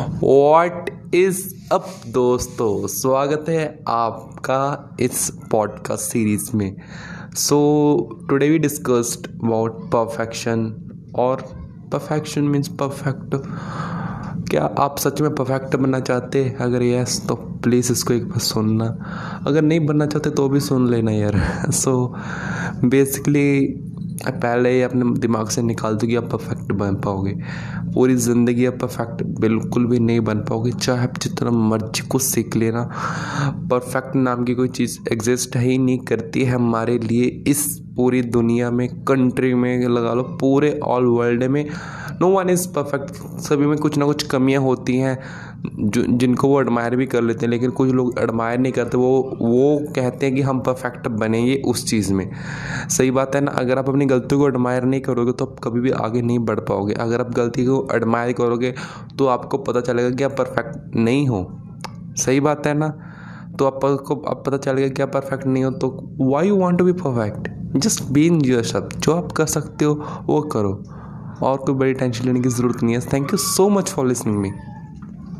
What is up दोस्तों? स्वागत है आपका इस पॉडकास्ट सीरीज़ में। So today we discussed about perfection और परफेक्शन मीन्स परफेक्ट क्या आप सच में परफेक्ट बनना चाहते हैं? अगर यस तो प्लीज़ इसको एक बार सुनना। अगर नहीं बनना चाहते तो भी सुन लेना यार। सो बेसिकली पहले ही अपने दिमाग से निकाल दो कि आप परफेक्ट बन पाओगे। पूरी ज़िंदगी आप परफेक्ट बिल्कुल भी नहीं बन पाओगे। चाहे आप जितना मर्ज़ी कुछ सीख लेना परफेक्ट नाम की कोई चीज़ एग्जिस्ट ही नहीं करती है हमारे लिए। इस पूरी दुनिया में कंट्री में लगा लो, पूरे ऑल वर्ल्ड में नो वन इज़ परफेक्ट सभी में कुछ ना कुछ कमियाँ होती हैं, जो, जिनको वो एडमायर भी कर लेते हैं, लेकिन कुछ लोग एडमायर नहीं करते, वो वो कहते हैं कि हम परफेक्ट बनेंगे उस चीज़ में। सही बात है ना? अगर आप अपनी गलती को एडमायर नहीं करोगे तो आप कभी भी आगे नहीं बढ़ पाओगे। अगर आप गलती को एडमायर करोगे तो आपको पता चलेगा कि आप परफेक्ट नहीं हो। सही बात है ना? तो आपको अब पता चलेगा कि आप परफेक्ट नहीं हो तो why you want to be perfect just been your सब जो आप कर सकते हो, वो करो। और कोई बड़ी टेंशन लेने की ज़रूरत नहीं है। Thank you so much for listening me